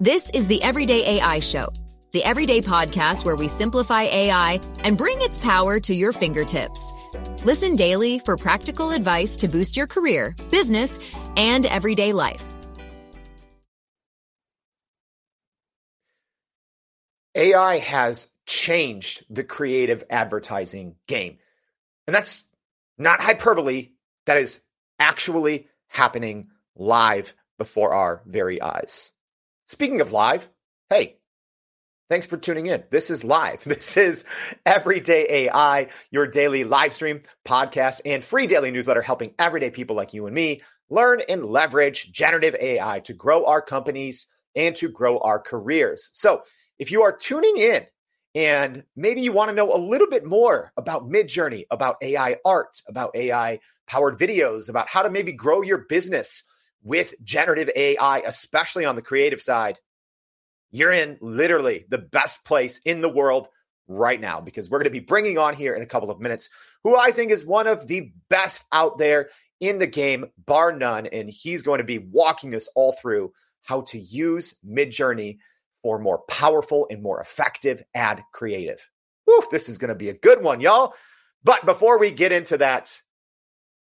This is the Everyday AI Show, the everyday podcast where we simplify AI and bring its power to your fingertips. Listen daily for practical advice to boost your career, business, and everyday life. AI has changed the creative advertising game. And that's not hyperbole, that is actually happening live before our very eyes. Speaking of live, hey, thanks for tuning in. This is live. This is Everyday AI, your daily live stream, podcast, and free daily newsletter helping everyday people like you and me learn and leverage generative AI to grow our companies and to grow our careers. So, if you are tuning in and maybe you want to know a little bit more about Midjourney, about AI art, about AI powered videos, about how to maybe grow your business with generative AI, especially on the creative side, you're in literally the best place in the world right now because we're going to be bringing on here in a couple of minutes who I think is one of the best out there in the game, bar none. And he's going to be walking us all through how to use Midjourney for more powerful and more effective ad creative. Whew, this is going to be a good one, y'all. But before we get into that,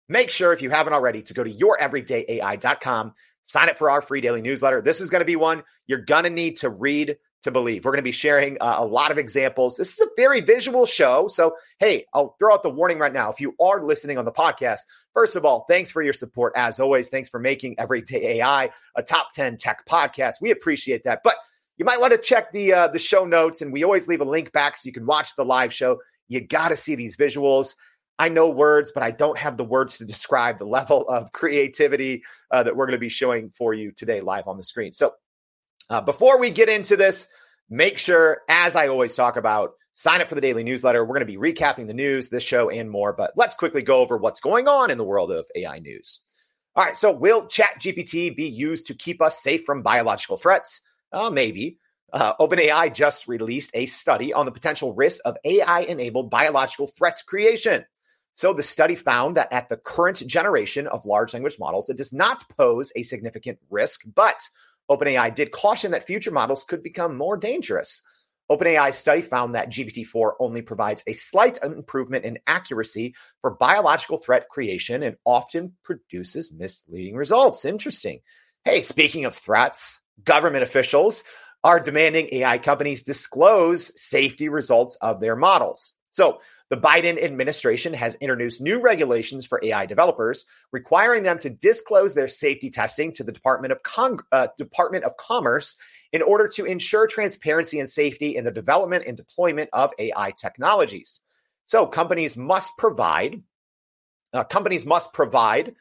Make sure, if you haven't already, to go to youreverydayai.com, sign up for our free daily newsletter. This is going to be one you're going to need to read to believe. We're going to be sharing uh, a lot of examples. This is a very visual show. So, hey, I'll throw out the warning right now. If you are listening on the podcast, first of all, thanks for your support. As always, thanks for making Everyday AI a top 10 tech podcast. We appreciate that. But you might want to check the uh, the show notes, and we always leave a link back so you can watch the live show. You got to see these visuals. I know words, but I don't have the words to describe the level of creativity uh, that we're going to be showing for you today live on the screen. So, uh, before we get into this, make sure, as I always talk about, sign up for the daily newsletter. We're going to be recapping the news, this show, and more. But let's quickly go over what's going on in the world of AI news. All right. So, will ChatGPT be used to keep us safe from biological threats? Uh, maybe. Uh, OpenAI just released a study on the potential risks of AI enabled biological threats creation. So the study found that at the current generation of large language models, it does not pose a significant risk, but OpenAI did caution that future models could become more dangerous. OpenAI's study found that GPT-4 only provides a slight improvement in accuracy for biological threat creation and often produces misleading results. Interesting. Hey, speaking of threats, government officials are demanding AI companies disclose safety results of their models. So the Biden administration has introduced new regulations for AI developers, requiring them to disclose their safety testing to the Department of, Cong- uh, Department of Commerce in order to ensure transparency and safety in the development and deployment of AI technologies. So companies must provide uh, companies must provide,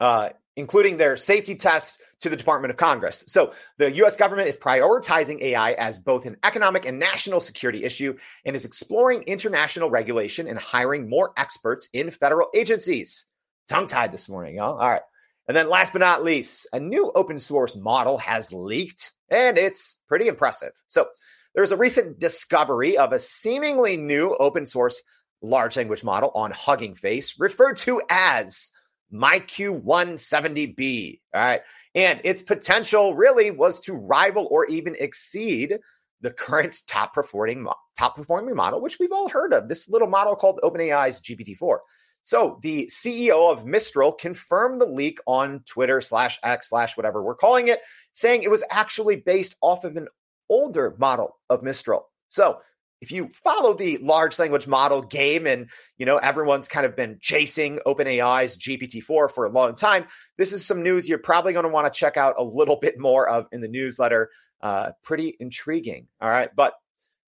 uh, including their safety tests, to the Department of Congress. So the US government is prioritizing AI as both an economic and national security issue and is exploring international regulation and hiring more experts in federal agencies. Tongue tied this morning, y'all. All right. And then last but not least, a new open source model has leaked and it's pretty impressive. So there's a recent discovery of a seemingly new open source large language model on Hugging Face referred to as Miqu-1-70B. All right. And its potential really was to rival or even exceed the current top performing top performing model, which we've all heard of. This little model called OpenAI's GPT-4. So the CEO of Mistral confirmed the leak on Twitter slash X slash whatever we're calling it, saying it was actually based off of an older model of Mistral. So if you follow the large language model game and you know everyone's kind of been chasing OpenAI's GPT-4 for a long time, this is some news you're probably going to want to check out a little bit more of in the newsletter. Uh, pretty intriguing. All right, but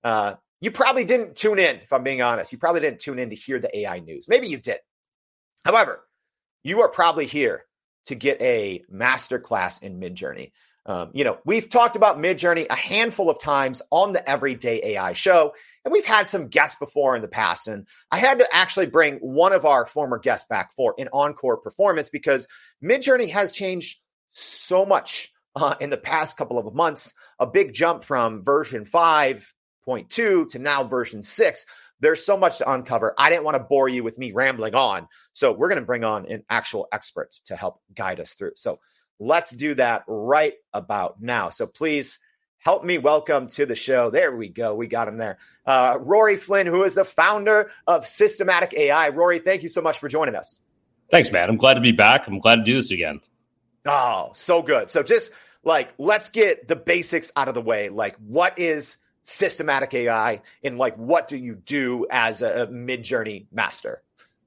uh, you probably didn't tune in. If I'm being honest, you probably didn't tune in to hear the AI news. Maybe you did. However, you are probably here to get a masterclass in Midjourney. Um, you know, we've talked about Midjourney a handful of times on the Everyday AI show, and we've had some guests before in the past. And I had to actually bring one of our former guests back for an encore performance because Midjourney has changed so much uh, in the past couple of months. A big jump from version 5.2 to now version 6. There's so much to uncover. I didn't want to bore you with me rambling on. So we're going to bring on an actual expert to help guide us through. So let's do that right about now. So please help me welcome to the show. There we go. We got him there. Uh, Rory Flynn, who is the founder of Systematiq AI. Rory, thank you so much for joining us. Thanks, man. I'm glad to be back. I'm glad to do this again. Oh, so good. So just like, let's get the basics out of the way. Like, what is Systematiq AI and like, what do you do as a, a Midjourney master?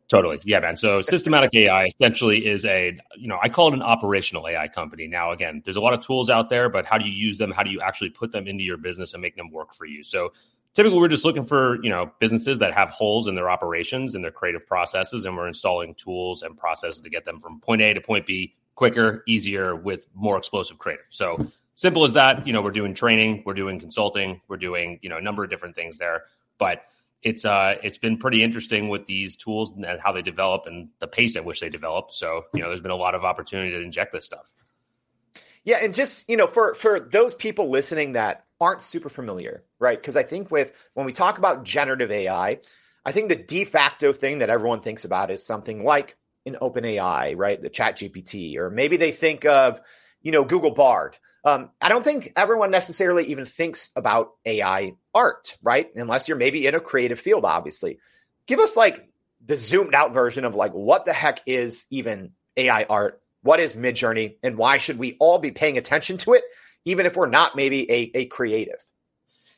Totally. Yeah, man. So Systematiq AI essentially is a, you know, I call it an operational AI company. Now, again, there's a lot of tools out there, but how do you use them? How do you actually put them into your business and make them work for you? So typically we're just looking for, you know, businesses that have holes in their operations and their creative processes, and we're installing tools and processes to get them from point A to point B quicker, easier with more explosive creative. So simple as that. You know, we're doing training, we're doing consulting, we're doing, you know, a number of different things there. But it's uh it's been pretty interesting with these tools and how they develop and the pace at which they develop. So, you know, there's been a lot of opportunity to inject this stuff. Yeah, and just, you know, for for those people listening that aren't super familiar, right? Because I think with when we talk about generative AI, I think the de facto thing that everyone thinks about is something like an open AI, right? The chat GPT, or maybe they think of, you know, Google Bard. Um, I don't think everyone necessarily even thinks about AI art, right? Unless you're maybe in a creative field, obviously. Give us like the zoomed out version of like what the heck is even AI art? What is Midjourney? And why should we all be paying attention to it, even if we're not maybe a, a creative?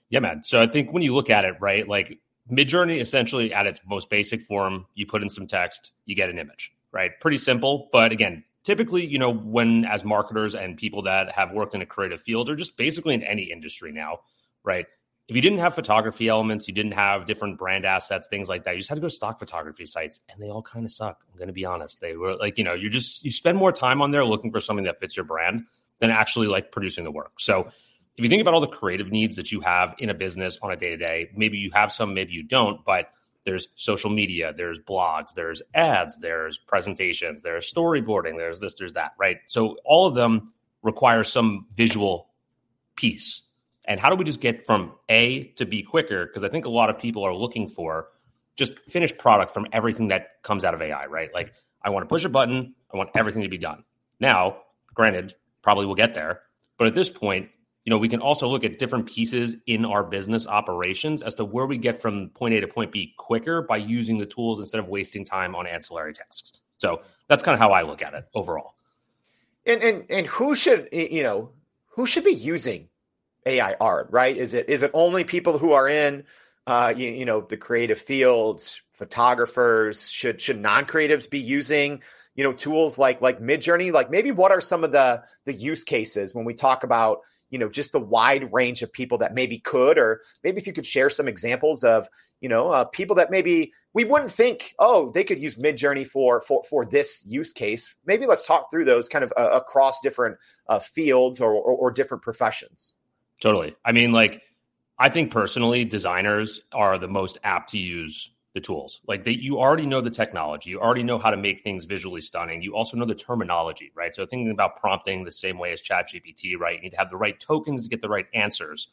Yeah, man. So I think when you look at it, right, like Midjourney essentially at its most basic form, you put in some text, you get an image, right? Pretty simple. But again, typically, you know, when as marketers and people that have worked in a creative field or just basically in any industry now, right? If you didn't have photography elements, you didn't have different brand assets, things like that, you just had to go to stock photography sites and they all kind of suck. I'm going to be honest. They were like, you know, you just, you spend more time on there looking for something that fits your brand than actually like producing the work. So if you think about all the creative needs that you have in a business on a day to day, maybe you have some, maybe you don't, but there's social media, there's blogs, there's ads, there's presentations, there's storyboarding, there's this, there's that, right? So all of them require some visual piece. And how do we just get from A to B quicker? Because I think a lot of people are looking for just finished product from everything that comes out of AI, right? Like I want to push a button, I want everything to be done. Now, granted, probably we'll get there, but at this point, you know, we can also look at different pieces in our business operations as to where we get from point A to point B quicker by using the tools instead of wasting time on ancillary tasks. So that's kind of how I look at it overall. And and and who should you know who should be using AI art, right? Is it is it only people who are in uh, you, you know the creative fields, photographers? Should should non creatives be using you know tools like like Midjourney? Like maybe what are some of the the use cases when we talk about you know just the wide range of people that maybe could or maybe if you could share some examples of you know uh, people that maybe we wouldn't think oh they could use midjourney for for for this use case. Maybe let's talk through those kind of uh, across different uh, fields or, or, or different professions. Totally. I mean like i think personally designers are the most apt to use the tools. Like that you already know the technology, you already know how to make things visually stunning. You also know the terminology, right? So thinking about prompting the same way as Chat GPT, right? You need to have the right tokens to get the right answers.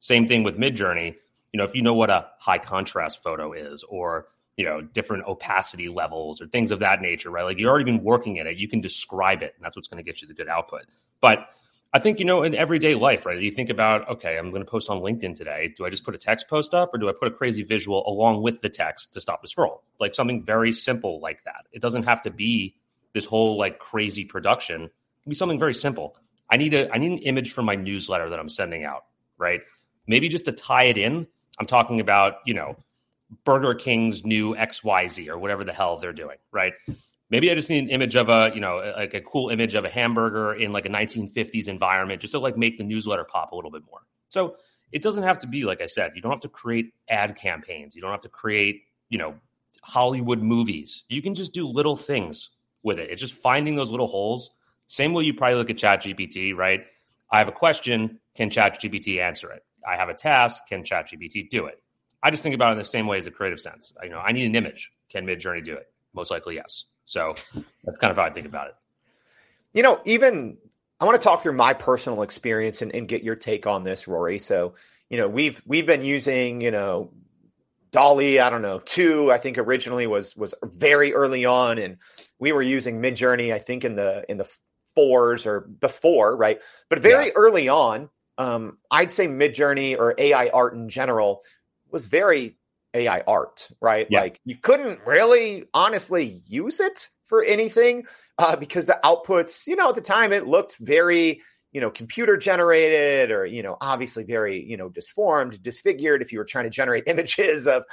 Same thing with Midjourney. You know, if you know what a high contrast photo is or you know different opacity levels or things of that nature right like you've already been working in it you can describe it and that's what's going to get you the good output but I think, you know, in everyday life, right? You think about, okay, I'm going to post on LinkedIn today. Do I just put a text post up or do I put a crazy visual along with the text to stop the scroll? Like something very simple like that. It doesn't have to be this whole like crazy production. It can be something very simple. I need a I need an image for my newsletter that I'm sending out, right? Maybe just to tie it in. I'm talking about, you know, Burger King's new XYZ or whatever the hell they're doing, right? Maybe I just need an image of a, you know, like a cool image of a hamburger in like a 1950s environment just to like make the newsletter pop a little bit more. So it doesn't have to be, like I said, you don't have to create ad campaigns. You don't have to create, you know, Hollywood movies. You can just do little things with it. It's just finding those little holes. Same way you probably look at Chat GPT, right? I have a question. Can Chat GPT answer it? I have a task. Can Chat GPT do it? I just think about it in the same way as a creative sense. You know, I need an image. Can Midjourney do it? Most likely, yes. So that's kind of how I think about it. You know, even I want to talk through my personal experience and, and get your take on this, Rory. So, you know, we've we've been using, you know, DALL-E, I don't know, two, I think originally was was very early on, and we were using Midjourney, I think in the in the fours or before, right? But very yeah. early on, um, I'd say Midjourney or AI art in general was very AI art, right? Yeah. Like you couldn't really honestly use it for anything uh, because the outputs, you know, at the time it looked very, you know, computer generated or, you know, obviously very, you know, disformed, disfigured if you were trying to generate images of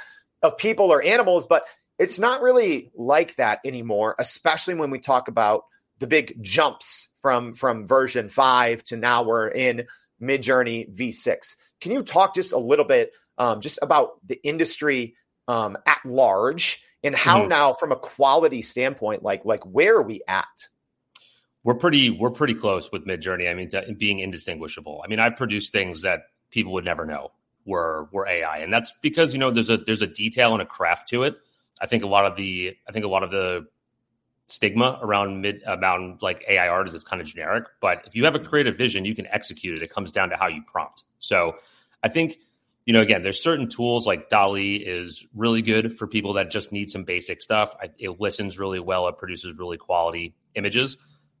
of people or animals, but it's not really like that anymore, especially when we talk about the big jumps from from version 5 to now we're in Midjourney V6. Can you talk just a little bit um, just about the industry um, at large and how mm-hmm. now from a quality standpoint like like where are we at? We're pretty we're pretty close with midjourney. I mean to being indistinguishable. I mean i've produced things that people would never know were were ai and that's because you know there's a there's a detail and a craft to it. I think a lot of the i think a lot of the stigma around mid around like ai art is it's kind of generic but if you have a creative vision you can execute it. It comes down to how you prompt. So i think you know, again, there's certain tools like DALL-E is really good for people that just need some basic stuff. It listens really well. It produces really quality images.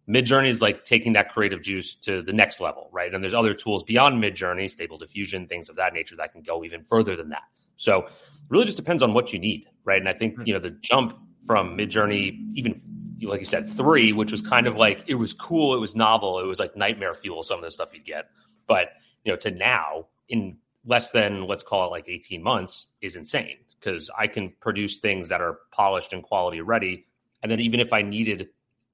Midjourney is like taking that creative juice to the next level, right? And there's other tools beyond Midjourney, Stable Diffusion, things of that nature that can go even further than that. So, really just depends on what you need, right? And I think hmm. you know the jump from Midjourney, even like you said, three, which was kind of like it was cool, it was novel, it was like nightmare fuel, some of the stuff you'd get, but you know to now in less than let's call it like 18 months is insane because I can produce things that are polished and quality ready. And then even if I needed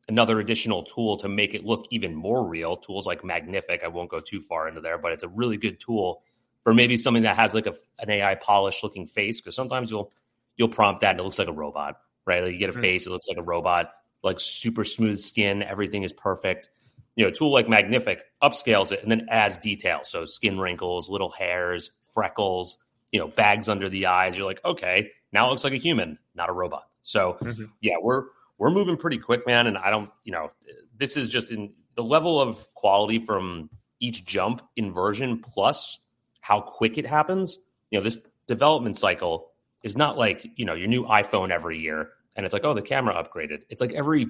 another additional tool to make it look even more real, tools like Magnific, I won't go too far into there, but it's a really good tool for maybe something that has like a, an AI polished looking face. Cause sometimes you'll, you'll prompt that and it looks like a robot, right? Like you get a mm-hmm. face, it looks like a robot, like super smooth skin. Everything is perfect you know, a tool like Magnific upscales it and then adds detail. So skin wrinkles, little hairs, freckles, you know, bags under the eyes. You're like, okay, now it looks like a human, not a robot. So mm-hmm. yeah, we're we're moving pretty quick, man. And I don't, you know, this is just in the level of quality from each jump in version plus how quick it happens. You know, this development cycle is not like, you know, your new iPhone every year and it's like, oh, the camera upgraded. It's like every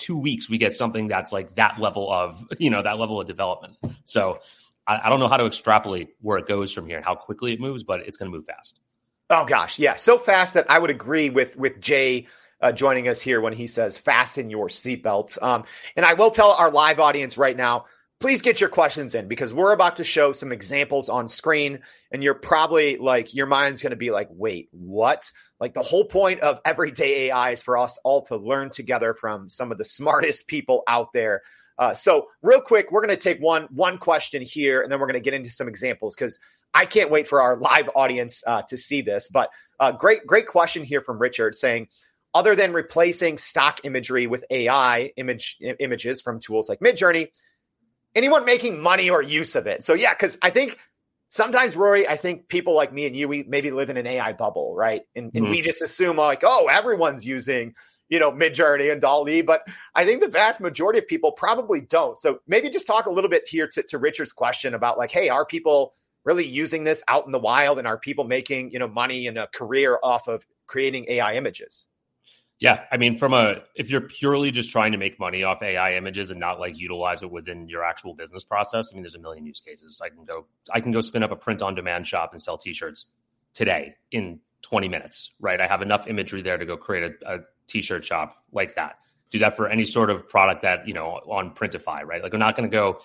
two weeks we get something that's like that level of you know that level of development. So I, I don't know how to extrapolate where it goes from here and how quickly it moves but it's going to move fast. Oh gosh. Yeah. So fast that i would agree with with jay uh, joining us here when he says fasten your seatbelts. Um, and i will tell our live audience right now please get your questions in because we're about to show some examples on screen and you're probably like your mind's going to be like wait what like the whole point of everyday ai is for us all to learn together from some of the smartest people out there uh, so real quick we're going to take one one question here and then we're going to get into some examples because i can't wait for our live audience uh, to see this but uh, great great question here from richard saying other than replacing stock imagery with ai image images from tools like midjourney anyone making money or use of it. So yeah, because I think sometimes Rory, I think people like me and you, we maybe live in an AI bubble, right? And, and mm-hmm. we just assume like, oh, everyone's using, you know, Midjourney and DALL-E, but I think the vast majority of people probably don't. So maybe just talk a little bit here to, to Richard's question about like, hey, are people really using this out in the wild, and are people making you know money and a career off of creating AI images? Yeah, I mean, from a if you're purely just trying to make money off AI images and not like utilize it within your actual business process, I mean, there's a million use cases. I can go, I can go spin up a print on demand shop and sell T-shirts today in 20 minutes, right? I have enough imagery there to go create a a T-shirt shop like that. Do that for any sort of product that you know on Printify, right? Like, I'm not going to go.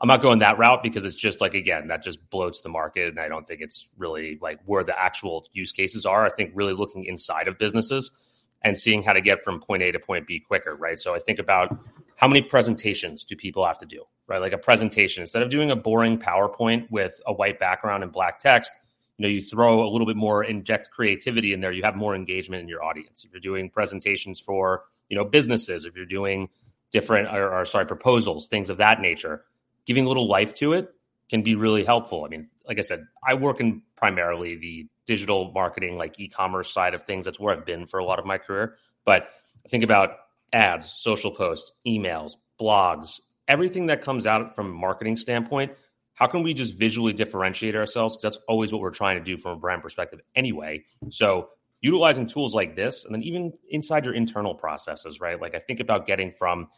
I'm not going that route because it's just like again that just bloats the market, and I don't think it's really like where the actual use cases are. I think really looking inside of businesses and seeing how to get from point A to point B quicker, right? So I think about how many presentations do people have to do, right? Like a presentation, instead of doing a boring PowerPoint with a white background and black text, you know, you throw a little bit more inject creativity in there, you have more engagement in your audience. If you're doing presentations for, you know, businesses, if you're doing different or, or sorry, proposals, things of that nature, giving a little life to it can be really helpful. I mean, like I said, I work in primarily the digital marketing, like e-commerce side of things. That's where I've been for a lot of my career. But think about ads, social posts, emails, blogs, everything that comes out from a marketing standpoint. How can we just visually differentiate ourselves? Because that's always what we're trying to do from a brand perspective anyway. So utilizing tools like this, and then even inside your internal processes, right? Like I think about getting from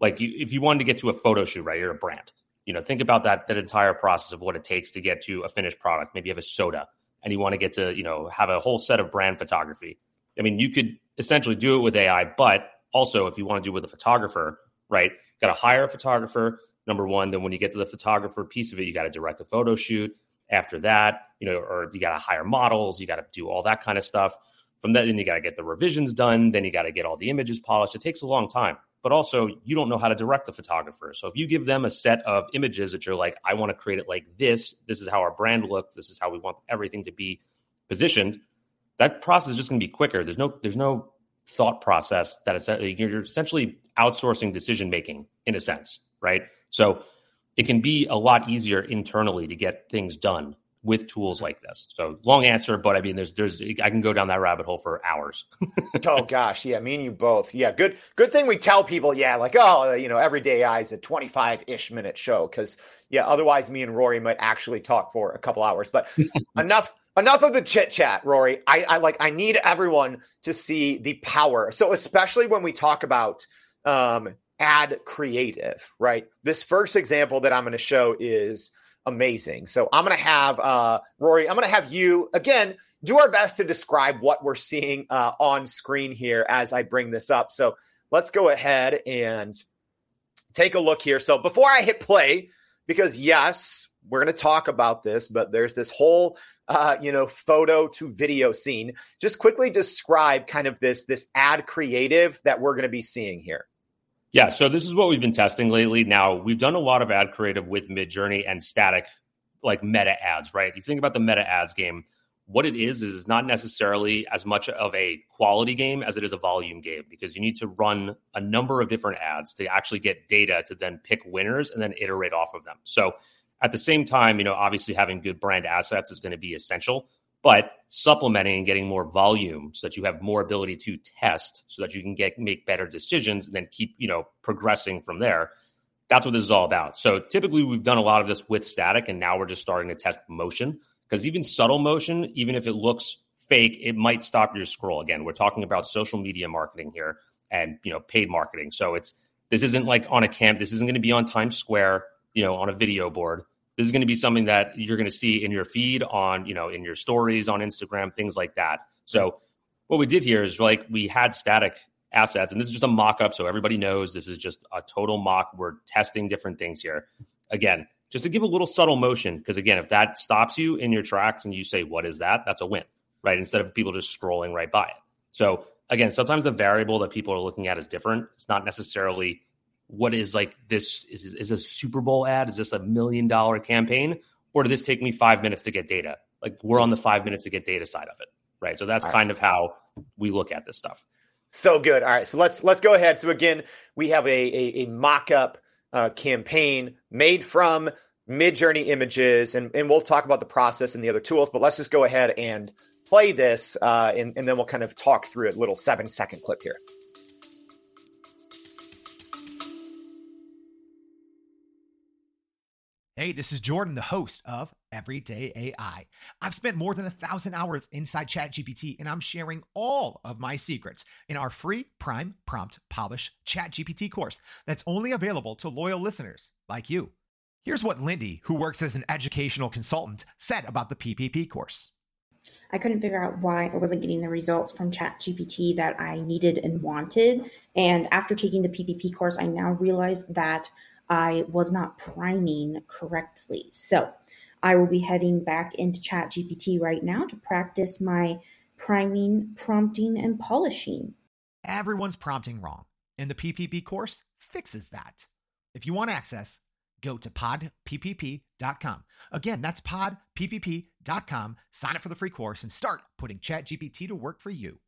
Like you, if you wanted to get to a photo shoot, right? You're a brand. You know, think about that that entire process of what it takes to get to a finished product. Maybe you have a soda and you want to get to, you know, have a whole set of brand photography. I mean, you could essentially do it with AI, but also if you want to do it with a photographer, right? Got to hire a photographer. Number one, then when you get to the photographer piece of it, you got to direct a photo shoot. After that, you know, or you got to hire models, you got to do all that kind of stuff. From that, then you got to get the revisions done. Then you got to get all the images polished. It takes a long time. But also, you don't know how to direct the photographer. So if you give them a set of images that you're like, I want to create it like this. This is how our brand looks. This is how we want everything to be positioned. That process is just going to be quicker. There's no there's no thought process that it's you're essentially outsourcing decision making in a sense, right? So it can be a lot easier internally to get things done with tools like this. So long answer, but I mean, there's, there's, I can go down that rabbit hole for hours. oh gosh. Yeah. Me and you both. Yeah. Good, good thing we tell people, yeah, like, oh, you know, Everyday AI's a 25 ish minute show. Cause yeah, otherwise me and Rory might actually talk for a couple hours, but enough, enough of the chit chat, Rory. I, I like, I need everyone to see the power. So especially when we talk about, um, ad creative, right? This first example that I'm going to show is, amazing. So I'm going to have uh, Rory, I'm going to have you again do our best to describe what we're seeing uh, on screen here as I bring this up. So let's go ahead and take a look here. So before I hit play, because yes, we're going to talk about this, but there's this whole uh, you know photo to video scene. Just quickly describe kind of this this ad creative that we're going to be seeing here. Yeah, so this is what we've been testing lately. Now, we've done a lot of ad creative with Midjourney and static, like meta ads, right? If you think about the meta ads game, what it is is not necessarily as much of a quality game as it is a volume game because you need to run a number of different ads to actually get data to then pick winners and then iterate off of them. So, at the same time, you know, obviously having good brand assets is going to be essential but supplementing and getting more volume so that you have more ability to test so that you can get make better decisions and then keep you know progressing from there. That's what this is all about. So typically we've done a lot of this with static and now we're just starting to test motion because even subtle motion even if it looks fake it might stop your scroll again. We're talking about social media marketing here and you know paid marketing. So it's this isn't like on a camp this isn't going to be on times square you know on a video board this is going to be something that you're going to see in your feed on, you know, in your stories on Instagram, things like that. So what we did here is like we had static assets, and this is just a mock up. So everybody knows this is just a total mock. We're testing different things here. Again, just to give a little subtle motion, because again, if that stops you in your tracks and you say, What is that? That's a win, right? Instead of people just scrolling right by it. So again, sometimes the variable that people are looking at is different. It's not necessarily what is like this is is a Super Bowl ad? Is this a million dollar campaign? Or did this take me five minutes to get data? Like we're on the five minutes to get data side of it. Right. So that's All kind right. of how we look at this stuff. So good. All right. So let's let's go ahead. So again, we have a a, a mock-up uh, campaign made from Midjourney images, and, and we'll talk about the process and the other tools, but let's just go ahead and play this, uh, and, and then we'll kind of talk through a little seven second clip here. Hey, this is Jordan, the host of Everyday AI. I've spent more than a thousand hours inside ChatGPT, and I'm sharing all of my secrets in our free Prime Prompt Polish ChatGPT course that's only available to loyal listeners like you. Here's what Lindy, who works as an educational consultant, said about the PPP course. I couldn't figure out why I wasn't getting the results from ChatGPT that I needed and wanted. And after taking the PPP course, I now realize that I was not priming correctly. So I will be heading back into Chat GPT right now to practice my priming, prompting, and polishing. Everyone's prompting wrong, and the PPP course fixes that. If you want access, go to podppp.com. Again, that's podppp.com. Sign up for the free course and start putting ChatGPT to work for you.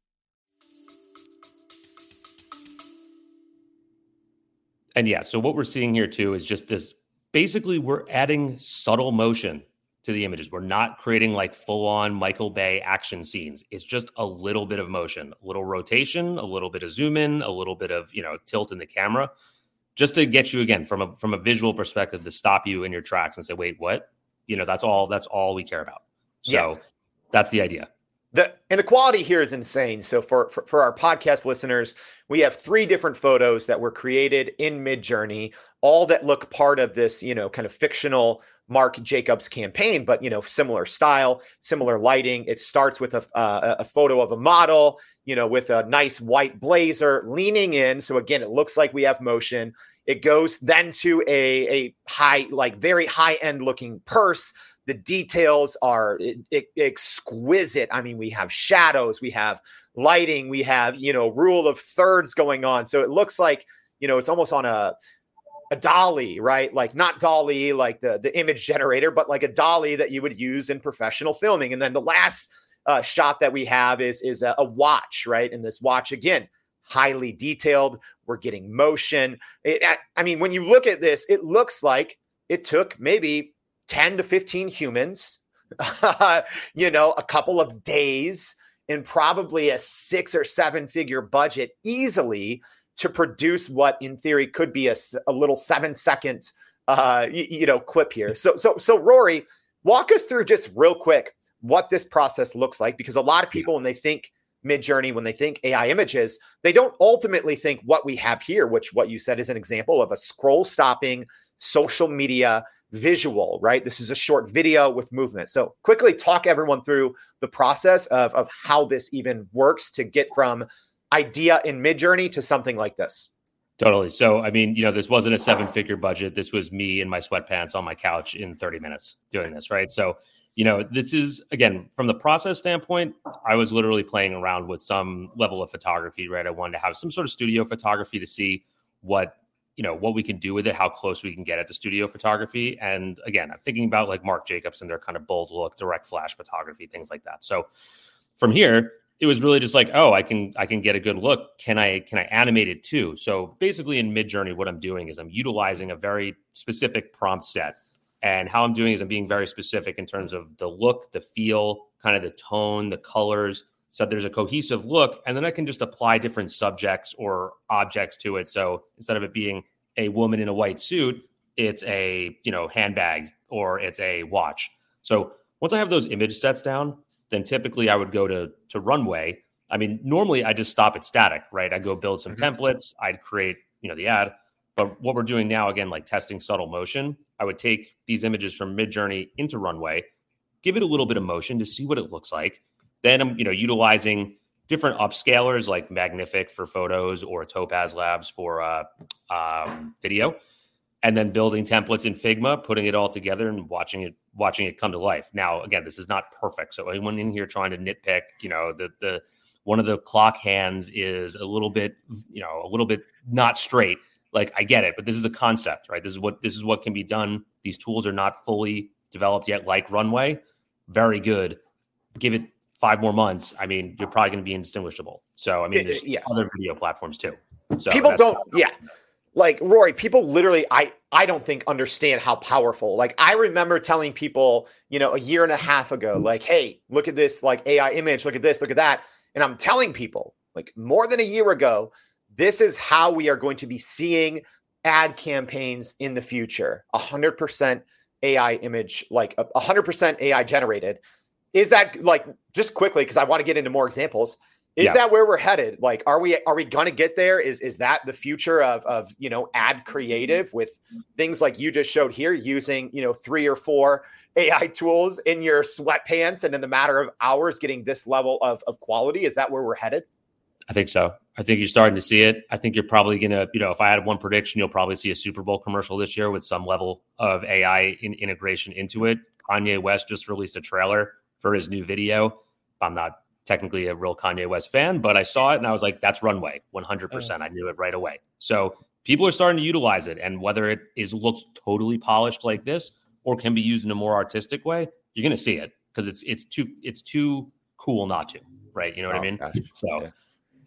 And yeah, so what we're seeing here too is just this basically we're adding subtle motion to the images. We're not creating like full on Michael Bay action scenes. It's just a little bit of motion, a little rotation, a little bit of zoom in, a little bit of, you know, tilt in the camera just to get you again from a from a visual perspective to stop you in your tracks and say, "Wait, what?" You know, that's all that's all we care about. So, yeah. that's the idea. The and the quality here is insane. So for, for, for our podcast listeners, we have three different photos that were created in Midjourney, all that look part of this, you know, kind of fictional Marc Jacobs campaign, but you know, similar style, similar lighting. It starts with a uh, a photo of a model, you know, with a nice white blazer leaning in. So again, it looks like we have motion. It goes then to a a high, like very high end looking purse the details are exquisite. I mean, we have shadows, we have lighting, we have, you know, rule of thirds going on. So it looks like, you know, it's almost on a, a dolly, right? Like not DALL-E, like the, the image generator, but like a dolly that you would use in professional filming. And then the last uh, shot that we have is, is a, a watch, right? And this watch, again, highly detailed. We're getting motion. It, I mean, when you look at this, it looks like it took maybe 10 to 15 humans, you know, a couple of days, and probably a six or seven figure budget easily to produce what in theory could be a, a little seven second uh you, you know clip here. So so so rory walk us through just real quick what this process looks like because a lot of people when they think midjourney when they think ai images they don't ultimately think what we have here which what you said is an example of a scroll stopping social media visual, right? This is a short video with movement. So quickly talk everyone through the process of, of how this even works to get from idea in Midjourney to something like this. Totally. So, I mean, you know, this wasn't a seven figure budget. This was me in my sweatpants on my couch in 30 minutes doing this, right? So, you know, this is again from the process standpoint, I was literally playing around with some level of photography, right? I wanted to have some sort of studio photography to see what you know what we can do with it, how close we can get at the studio photography. And again, I'm thinking about like Marc Jacobs and their kind of bold look, direct flash photography, things like that. So from here, it was really just like, oh, I can I can get a good look. Can I can I animate it too? So basically in Midjourney, what I'm doing is I'm utilizing a very specific prompt set. And how I'm doing is I'm being very specific in terms of the look, the feel, kind of the tone, the colors, so there's a cohesive look and then i can just apply different subjects or objects to it. So instead of it being a woman in a white suit it's a you know handbag or it's a watch. So once i have those image sets down then typically i would go to to runway. I mean normally i just stop at static right? I go build some mm-hmm. templates i'd create you know the ad. But what we're doing now again like testing subtle motion i would take these images from midjourney into runway give it a little bit of motion to see what it looks like then I'm, you know, utilizing different upscalers like Magnific for photos or Topaz Labs for uh, um, video, and then building templates in Figma, putting it all together and watching it watching it come to life. Now, again, this is not perfect, so anyone in here trying to nitpick, you know, the the one of the clock hands is a little bit, you know, a little bit not straight. Like I get it, but this is a concept, right? This is what this is what can be done. These tools are not fully developed yet, like Runway. Very good. Give it five more months, I mean, you're probably going to be indistinguishable. So, I mean, there's yeah. other video platforms too. So people don't, yeah. Like Rory, people literally, I, I don't think understand how powerful. Like I remember telling people, you know, a year and a half ago, like, hey, look at this, like AI image, look at this, look at that, and I'm telling people, like more than a year ago, this is how we are going to be seeing ad campaigns in the future. A hundred percent AI image, like a hundred percent AI generated is that like just quickly because I want to get into more examples. Is yeah. that where we're headed? Like, are we are we gonna get there? Is is that the future of of you know ad creative with things like you just showed here, using you know three or four AI tools in your sweatpants, and in the matter of hours getting this level of of quality? Is that where we're headed? I think so. I think you're starting to see it. I think you're probably gonna, you know, if I had one prediction, you'll probably see a Super Bowl commercial this year with some level of AI in integration into it. Kanye West just released a trailer for his new video. I'm not technically a real Kanye West fan, but I saw it and I was like, that's runway 100%. I knew it right away. So people are starting to utilize it. And whether it is looks totally polished like this or can be used in a more artistic way, you're going to see it because it's, it's too, it's too cool not to, right? You know what oh, I mean? Gosh. So yeah.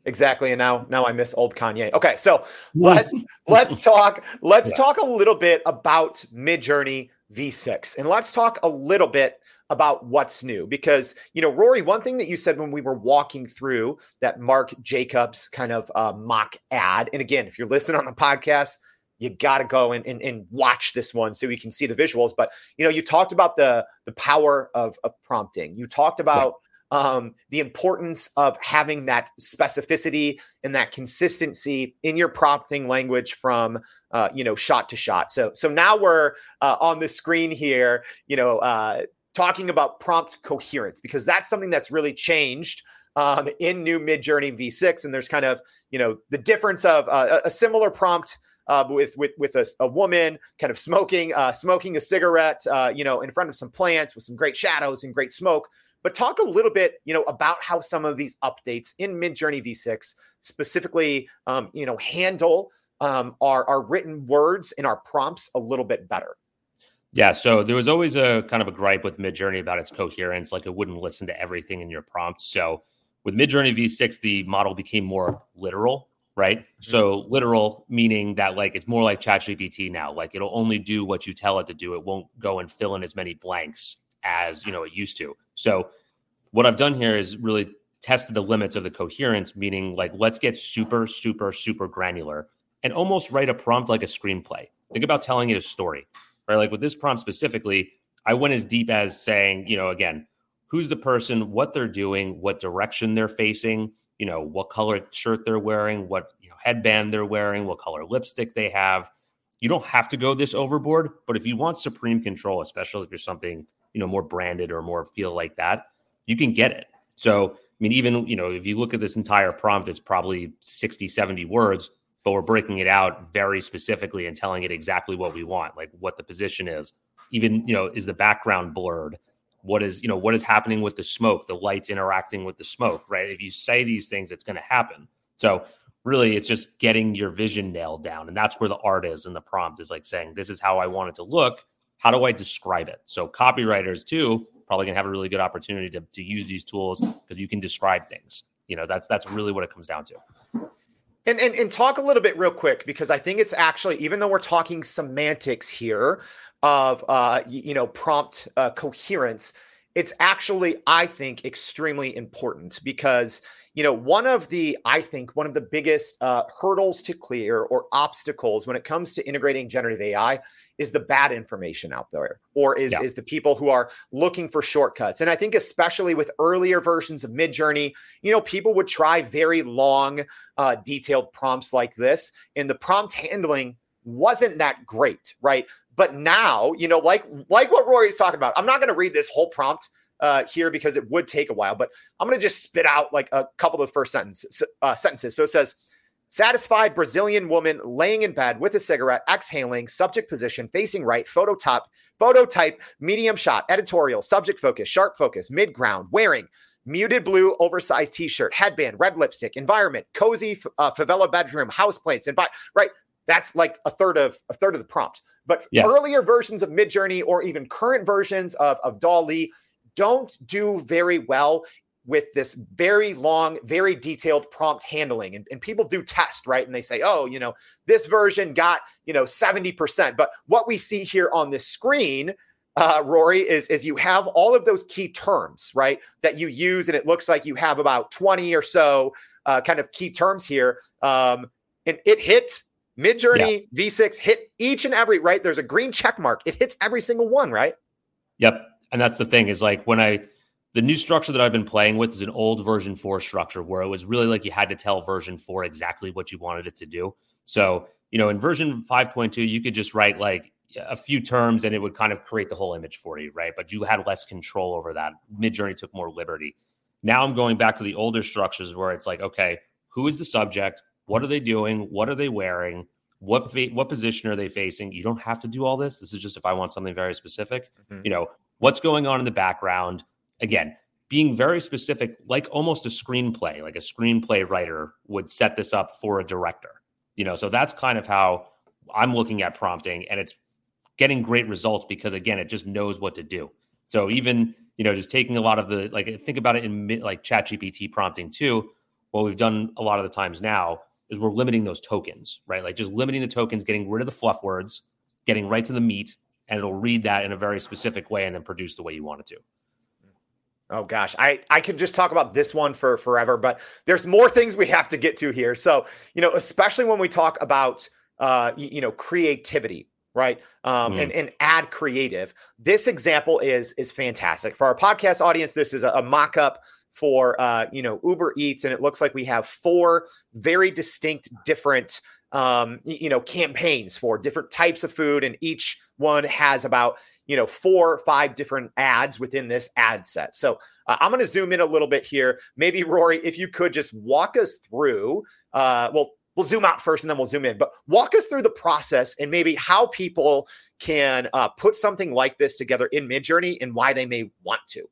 Exactly. And now now I miss old Kanye. Okay, so let's let's talk let's yeah. talk a little bit about Midjourney V6. And let's talk a little bit about what's new. Because you know rory one thing that you said when we were walking through that Marc Jacobs kind of uh, mock ad and again if you're listening on the podcast you got to go and, and, and, watch this one so we can see the visuals. But you know you talked about the the power of, of prompting. You talked about um, the importance of having that specificity and that consistency in your prompting language from uh, you know shot to shot. So so now we're uh, on the screen here, you know, uh, talking about prompt coherence because that's something that's really changed um, in new Midjourney V6, and there's kind of you know the difference of uh, a similar prompt uh, with with with a, a, woman kind of smoking uh, smoking a cigarette, uh, you know, in front of some plants with some great shadows and great smoke. But talk a little bit, you know, about how some of these updates in Midjourney V6 specifically, um, you know, handle um, our our written words and our prompts a little bit better. Yeah, so there was always a kind of a gripe with Midjourney about its coherence, like it wouldn't listen to everything in your prompt. So with Midjourney V6, the model became more literal right? Mm-hmm. So literal meaning that like it's more like ChatGPT now. Like it'll only do what you tell it to do. It won't go and fill in as many blanks as you know it used to. So what I've done here is really tested the limits of the coherence, meaning like let's get super, super, super granular and almost write a prompt like a screenplay. Think about telling it a story, right? Like with this prompt specifically, I went as deep as saying, you know, again, who's the person, what they're doing, what direction they're facing, you know what color shirt they're wearing, what you know headband they're wearing, what color lipstick they have. You don't have to go this overboard, but if you want supreme control, especially if you're something you know more branded or more feel like that, you can get it. So I mean, even you know if you look at this entire prompt, it's probably 60, 70 words, but we're breaking it out very specifically and telling it exactly what we want, like what the position is. Even you know, is the background blurred? what is you know what is happening with the smoke the lights interacting with the smoke right? If you say these things it's going to happen. So really it's just getting your vision nailed down and that's where the art is and the prompt is like saying this is how i want it to look. How do i describe it? So copywriters too probably going to have a really good opportunity to, to use these tools because you can describe things. You know that's that's really what it comes down to and, and and talk a little bit real quick because I think it's actually even though we're talking semantics here, of uh, you know prompt uh, coherence it's actually i think extremely important because you know one of the i think one of the biggest uh, hurdles to clear or obstacles when it comes to integrating generative ai is the bad information out there or is, yeah. is the people who are looking for shortcuts and i think especially with earlier versions of midjourney you know people would try very long uh, detailed prompts like this and the prompt handling wasn't that great right but now, you know, like like what Rory's talking about, I'm not going to read this whole prompt uh, here because it would take a while, but I'm going to just spit out like a couple of the first sentences. Uh, sentences. So it says, satisfied Brazilian woman laying in bed with a cigarette, exhaling, subject position, facing right, photo top, photo type, medium shot, editorial, subject focus, sharp focus, mid ground, wearing muted blue oversized t-shirt, headband, red lipstick, environment, cozy uh, favela bedroom, house plants, and right. That's like a third of a third of the prompt. But yeah. earlier versions of Midjourney or even current versions of, of DALL-E don't do very well with this very long, very detailed prompt handling. And, and people do test, right? And they say, oh, you know, this version got, you know, 70%. But what we see here on this screen, uh, Rory, is, is you have all of those key terms, right? That you use. And it looks like you have about 20 or so uh, kind of key terms here. Um, and it hit Midjourney yeah. V6 hit each and every right. There's a green check mark. It hits every single one, right? Yep. And that's the thing is like when I the new structure that I've been playing with is an old version 4 structure where it was really like you had to tell version 4 exactly what you wanted it to do. So, you know, in version 5.2 you could just write like a few terms and it would kind of create the whole image for you, right? But you had less control over that. Midjourney took more liberty. Now I'm going back to the older structures where it's like, okay, who is the subject? What are they doing? What are they wearing? What fa- what position are they facing? You don't have to do all this. This is just if I want something very specific. Mm-hmm. You know, what's going on in the background? Again, being very specific, like almost a screenplay, like a screenplay writer would set this up for a director. You know, so that's kind of how I'm looking at prompting, and it's getting great results because again, it just knows what to do. So even you know, just taking a lot of the like, think about it in like Chat GPT prompting too. What we've done a lot of the times now is we're limiting those tokens, right? Like just limiting the tokens, getting rid of the fluff words, getting right to the meat, and it'll read that in a very specific way and then produce the way you want it to. Oh gosh, I I could just talk about this one for forever, but there's more things we have to get to here. So, you know, especially when we talk about uh you, you know, creativity, right? Um, mm. and, and ad creative. This example is is fantastic for our podcast audience. This is a, a mock up for uh, you know Uber Eats, and it looks like we have four very distinct, different um, you know campaigns for different types of food, and each one has about you know four or five different ads within this ad set. So uh, I'm going to zoom in a little bit here. Maybe Rory, if you could just walk us through. Uh, well, we'll zoom out first and then we'll zoom in. But walk us through the process and maybe how people can uh, put something like this together in Midjourney and why they may want to.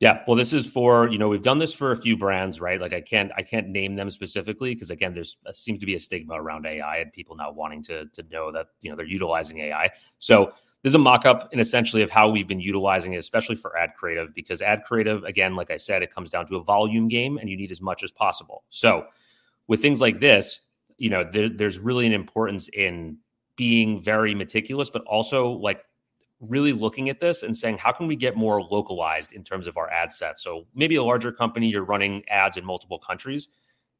Yeah, well, this is for you know we've done this for a few brands, right? Like I can't I can't name them specifically because again, there's uh, seems to be a stigma around AI and people not wanting to to know that you know they're utilizing AI. So this is a mock-up and essentially of how we've been utilizing it, especially for ad creative, because ad creative, again, like I said, it comes down to a volume game and you need as much as possible. So with things like this, you know, there, there's really an importance in being very meticulous, but also like really looking at this and saying, how can we get more localized in terms of our ad set? So maybe a larger company, you're running ads in multiple countries.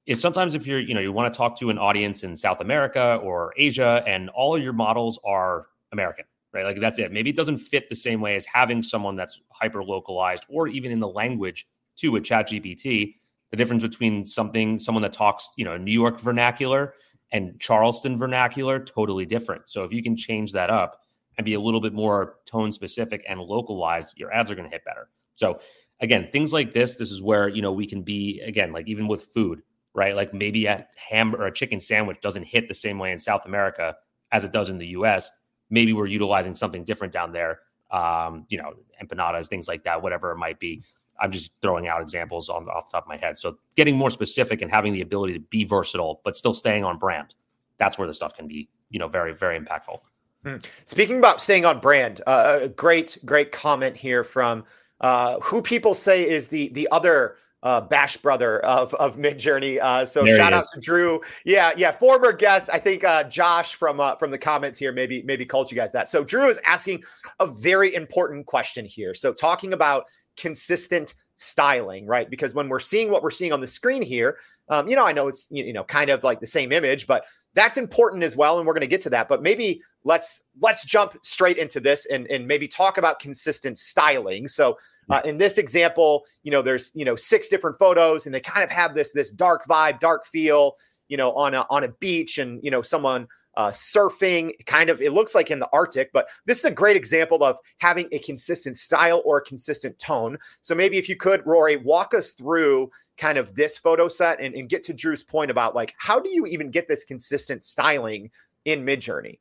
Is sometimes if you're, you know, you want to talk to an audience in South America or Asia and all your models are American, right? Like that's it. Maybe it doesn't fit the same way as having someone that's hyper localized or even in the language too with ChatGPT. The difference between something, someone that talks, you know, New York vernacular and Charleston vernacular, totally different. So if you can change that up, and be a little bit more tone specific and localized, your ads are going to hit better. So again, things like this, this is where, you know, we can be again, like even with food, right? Like maybe a ham or a chicken sandwich doesn't hit the same way in South America as it does in the US. Maybe we're utilizing something different down there. Um, you know, empanadas, things like that, whatever it might be. I'm just throwing out examples on off the top of my head. So getting more specific and having the ability to be versatile, but still staying on brand. That's where the stuff can be, you know, very, very impactful. Hmm. Speaking about staying on brand, uh, a great, great comment here from uh, who people say is the the other uh, Bash brother of of Midjourney. Uh, so there shout out to Drew. Yeah, yeah, former guest. I think uh, Josh from uh, from the comments here maybe maybe called you guys that. So Drew is asking a very important question here. So talking about consistent styling, right? Because when we're seeing what we're seeing on the screen here, um, you know, I know it's you know kind of like the same image, but that's important as well, and we're going to get to that. But maybe let's let's jump straight into this and and maybe talk about consistent styling. So uh, in this example, you know, there's you know six different photos, and they kind of have this this dark vibe, dark feel, you know, on a on a beach, and you know, someone uh, surfing, kind of, it looks like in the Arctic, but this is a great example of having a consistent style or a consistent tone. So maybe if you could, Rory, walk us through kind of this photo set and, and get to Drew's point about like, how do you even get this consistent styling in Midjourney?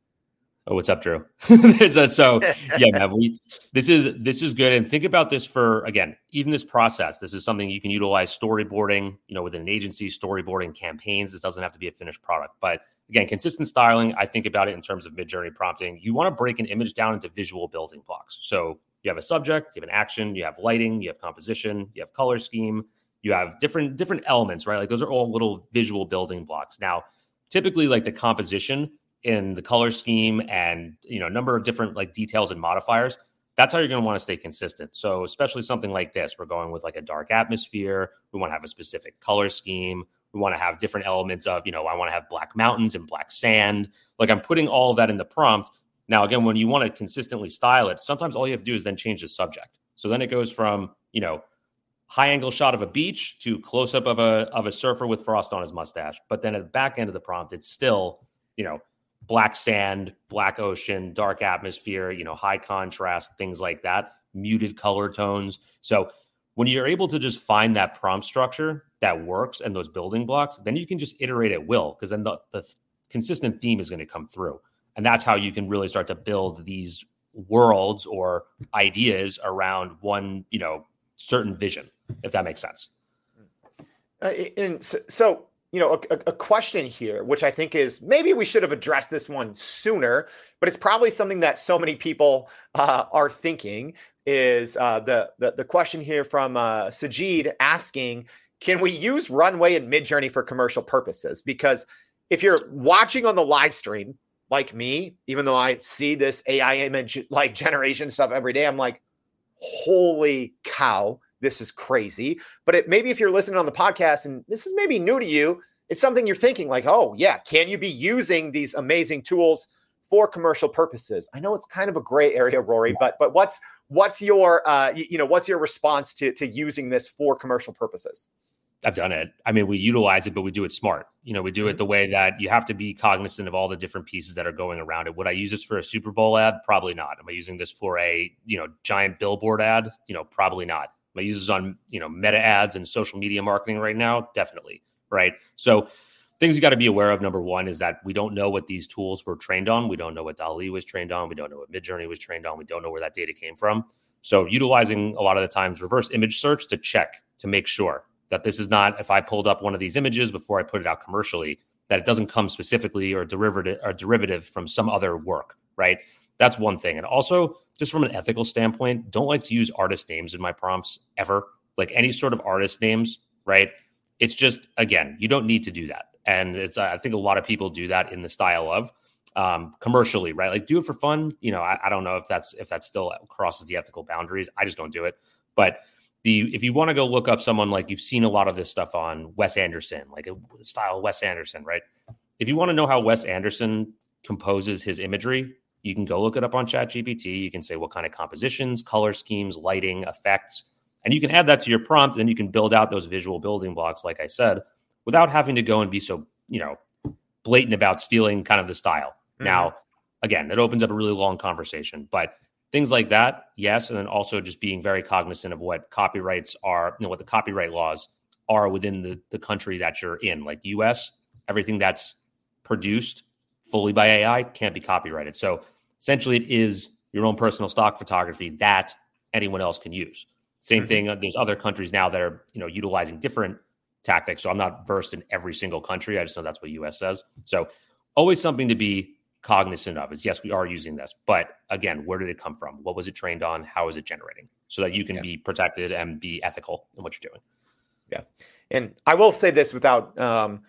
Oh, what's up, Drew? There's a, so yeah, man. We this is this is good, and think about this for again, even this process. This is something you can utilize storyboarding, you know, within an agency, storyboarding campaigns. This doesn't have to be a finished product, but again, consistent styling. I think about it in terms of Midjourney prompting. You want to break an image down into visual building blocks. So you have a subject, you have an action, you have lighting, you have composition, you have color scheme, you have different different elements, right? Like those are all little visual building blocks. Now, typically, like the composition in the color scheme and you know number of different like details and modifiers that's how you're going to want to stay consistent so especially something like this we're going with like a dark atmosphere we want to have a specific color scheme we want to have different elements of you know i want to have black mountains and black sand. Like i'm putting all that in the prompt. Now again when you want to consistently style it sometimes all you have to do is then change the subject. So then it goes from you know high angle shot of a beach to close up of a of a surfer with frost on his mustache. But then at the back end of the prompt it's still you know black sand, black ocean, dark atmosphere, you know, high contrast, things like that, muted color tones. So when you're able to just find that prompt structure that works and those building blocks, then you can just iterate at will because then the, the consistent theme is going to come through. And that's how you can really start to build these worlds or ideas around one, you know, certain vision, if that makes sense. Uh, and so, so you know, a, a, question here, which I think is maybe we should have addressed this one sooner, but it's probably something that so many people uh, are thinking. Is uh, the, the the question here from uh, Sajid asking, can we use Runway and Midjourney for commercial purposes? Because if you're watching on the live stream, like me, even though I see this AI image like generation stuff every day, I'm like, holy cow! This is crazy. But it, maybe if you're listening on the podcast and this is maybe new to you, it's something you're thinking like, oh, yeah, can you be using these amazing tools for commercial purposes? I know it's kind of a gray area, Rory, but but what's what's your uh, you, you know what's your response to to using this for commercial purposes? I've done it. I mean, we utilize it, but we do it smart. You know, we do it mm-hmm. the way that you have to be cognizant of all the different pieces that are going around it. Would I use this for a Super Bowl ad? Probably not. Am I using this for a, you know, giant billboard ad? You know, probably not. Using this on, you know, meta ads and social media marketing right now? Definitely. Right. So things you got to be aware of. Number one is that we don't know what these tools were trained on. We don't know what DALL-E was trained on. We don't know what Midjourney was trained on. We don't know where that data came from. So utilizing a lot of the times reverse image search to check to make sure that this is not if I pulled up one of these images before I put it out commercially that it doesn't come specifically or derivative or derivative from some other work, right? That's one thing. And also, just from an ethical standpoint, don't like to use artist names in my prompts ever. Like any sort of artist names, right? It's just again, you don't need to do that. And it's I think a lot of people do that in the style of um, commercially, right? Like do it for fun. You know, I, I don't know if that's if that still crosses the ethical boundaries. I just don't do it. But the if you want to go look up someone like you've seen a lot of this stuff on Wes Anderson, like a style Wes Anderson, right? If you want to know how Wes Anderson composes his imagery, you can go look it up on ChatGPT. You can say what kind of compositions, color schemes, lighting, effects, and you can add that to your prompt. And then you can build out those visual building blocks, like I said, without having to go and be so you know blatant about stealing kind of the style. Mm-hmm. Now, again, it opens up a really long conversation, but things like that yes and then also just being very cognizant of what copyrights are you know what the copyright laws are within the, the country that you're in like us everything that's produced fully by ai can't be copyrighted so essentially it is your own personal stock photography that anyone else can use same mm-hmm. thing uh, there's other countries now that are you know utilizing different tactics so i'm not versed in every single country i just know that's what us says so always something to be cognizant of is yes, we are using this, but again, where did it come from? What was it trained on? How is it generating? So that you can yeah. be protected and be ethical in what you're doing. Yeah, and I will say this without um,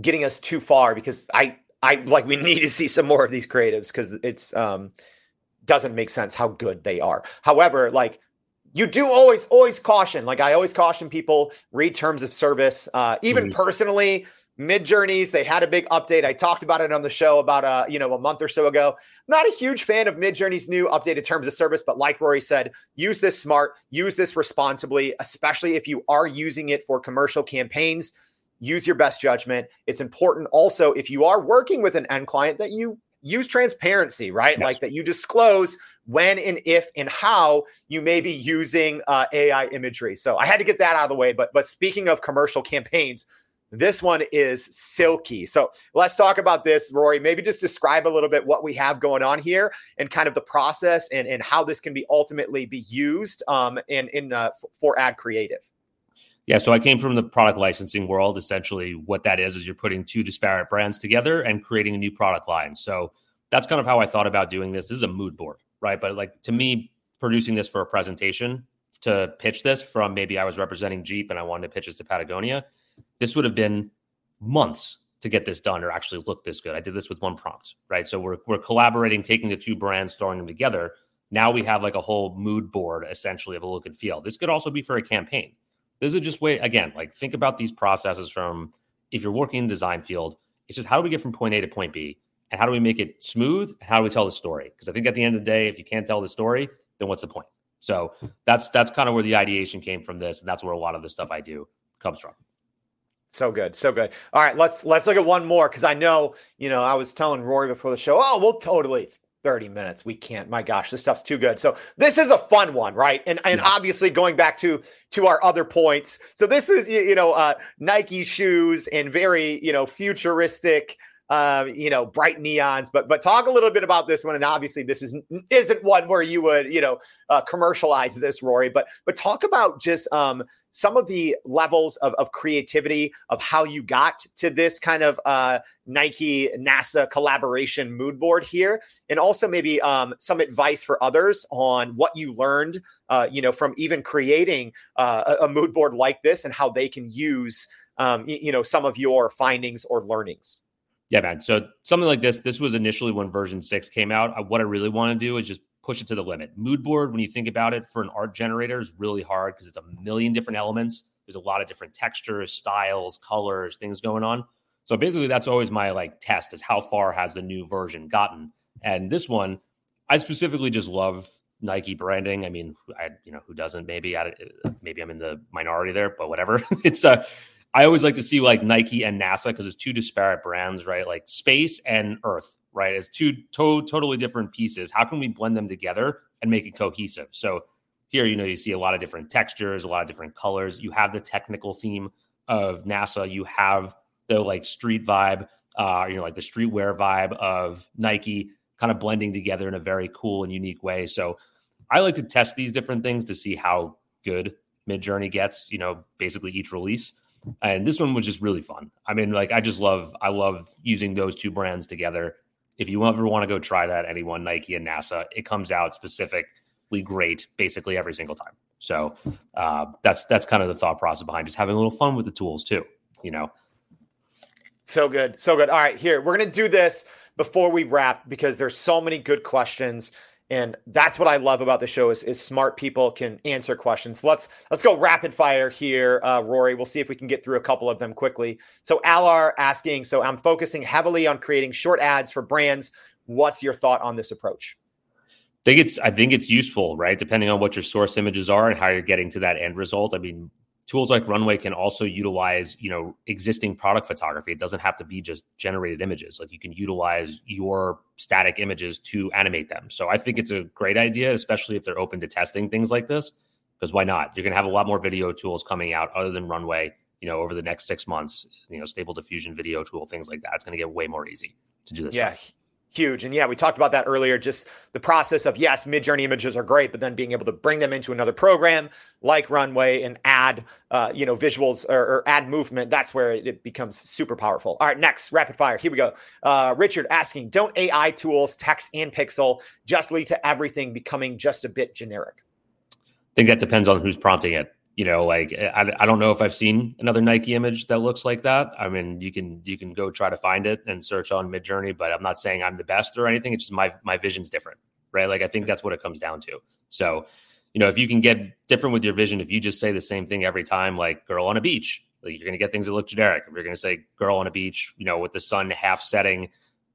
getting us too far because I I like we need to see some more of these creatives because it's um, doesn't make sense how good they are. However, like you do always always caution like i always caution people read terms of service uh, even mm-hmm. personally Midjourneys, they had a big update. I talked about it on the show about uh, you know, a month or so ago. Not a huge fan of Midjourney's new updated terms of service, but like Rory said, use this smart, use this responsibly, especially if you are using it for commercial campaigns. Use your best judgment. It's important also if you are working with an end client that you use transparency, right? Yes. Like that you disclose when and if and how you may be using uh, AI imagery. So I had to get that out of the way. But but speaking of commercial campaigns, this one is silky. So let's talk about this, Rory. Maybe just describe a little bit what we have going on here and kind of the process and, and how this can be ultimately be used um, in, in uh, for ad creative. Yeah, so I came from the product licensing world. Essentially, what that is is you're putting two disparate brands together and creating a new product line. So that's kind of how I thought about doing this. This is a mood board, right? But like to me, producing this for a presentation to pitch this from maybe I was representing Jeep and I wanted to pitch this to Patagonia this would have been months to get this done or actually look this good. I did this with one prompt, right? So we're we're collaborating, taking the two brands, throwing them together. Now we have like a whole mood board essentially of a look and feel. This could also be for a campaign. This is just way again, like think about these processes from if you're working in design field, it's just how do we get from point A to point B? And how do we make it smooth? How do we tell the story? Because I think at the end of the day, if you can't tell the story, then what's the point? So hmm. that's that's kind of where the ideation came from this, and that's where a lot of the stuff I do comes from. So good, so good. All right, let's let's look at one more because I know you know I was telling Rory before the show. Oh, we'll totally 30 minutes. We can't. My gosh, this stuff's too good. So this is a fun one, right? And and yeah. obviously going back to to our other points. So this is you know uh, Nike shoes and very you know futuristic um, you know, bright neons. But but talk a little bit about this one. And obviously, this is isn't one where you would you know uh, commercialize this, Rory. But but talk about just um, some of the levels of, of creativity of how you got to this kind of uh, Nike NASA collaboration mood board here, and also maybe um, some advice for others on what you learned, uh, you know, from even creating uh, a, a mood board like this and how they can use. Um, you know some of your findings or learnings yeah, man. So something like this, this was initially when version six came out. What I really want to do is just push it to the limit. Mood board, when you think about it, for an art generator is really hard because it's a million different elements. There's a lot of different textures, styles, colors, things going on. So basically, that's always my like test is how far has the new version gotten. And this one, I specifically just love Nike branding. I mean, I you know who doesn't? Maybe I, maybe I'm in the minority there, but whatever. it's a. I always like to see like Nike and NASA because it's two disparate brands, right? Like space and Earth, right? It's two to- totally different pieces. How can we blend them together and make it cohesive? So here, you know, you see a lot of different textures, a lot of different colors. You have the technical theme of NASA. You have the like street vibe, uh, you know, like the streetwear vibe of Nike kind of blending together in a very cool and unique way. So I like to test these different things to see how good Midjourney gets, you know, basically each release. And this one was just really fun. I mean, like I just love I love using those two brands together. If you ever want to go try that, anyone, Nike and NASA, it comes out specifically great basically every single time. So uh, that's that's kind of the thought process behind just having a little fun with the tools too. You know, so good. So good. All right, here. We're to do this before we wrap because there's so many good questions and that's what I love about the show is, is smart people can answer questions. Let's let's go rapid fire here, uh, Rory. We'll see if we can get through a couple of them quickly. So Alar asking, so I'm focusing heavily on creating short ads for brands. What's your thought on this approach? I think it's I think it's useful, right? Depending on what your source images are and how you're getting to that end result. I mean, tools like runway can also utilize you know existing product photography. It doesn't have to be just generated images. Like you can utilize your static images to animate them. So i think it's a great idea especially if they're open to testing things like this because why not? You're going to have a lot more video tools coming out other than runway you know over the next six months you know stable diffusion video tool things like that. It's going to get way more easy to do this yeah stuff huge. And yeah, we talked about that earlier. Just the process of yes, Midjourney images are great, but then being able to bring them into another program like Runway and add, uh, you know, visuals or, or, add movement. That's where it, becomes super powerful. All right, next rapid fire. Here we go. Uh, Richard asking, don't AI tools, text and pixel, just lead to everything becoming just a bit generic? I think that depends on who's prompting it you know like eh, I, I don't know if i've seen another nike image that looks like that. I mean you can you can go try to find it and search on midjourney but i'm not saying i'm the best or anything. It's just my my vision's different right? Like i think that's what it comes down to. So you know if you can get different with your vision if you just say the same thing every time like girl on a beach like you're going to get things that look generic. If you're going to say girl on a beach you know with the sun half setting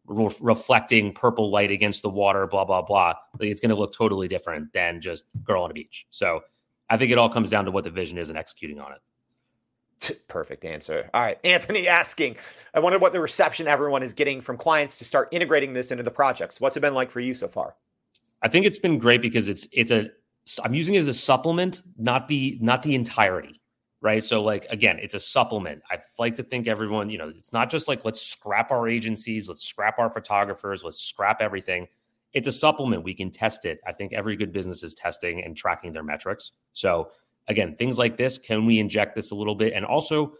re- reflecting purple light against the water blah blah blah like it's going to look totally different than just girl on a beach. So I think it all comes down to what the vision is and executing on it. Perfect answer. All right. Anthony asking, I wonder what the reception everyone is getting from clients to start integrating this into the projects. What's it been like for you so far? I think it's been great because it's it's a I'm using it as a supplement, not the not the entirety. Right. So like again, it's a supplement. I like to think everyone, you know, it's not just like let's scrap our agencies, let's scrap our photographers, let's scrap everything it's a supplement. We can test it. I think every good business is testing and tracking their metrics. So again, things like this, can we inject this a little bit? And also,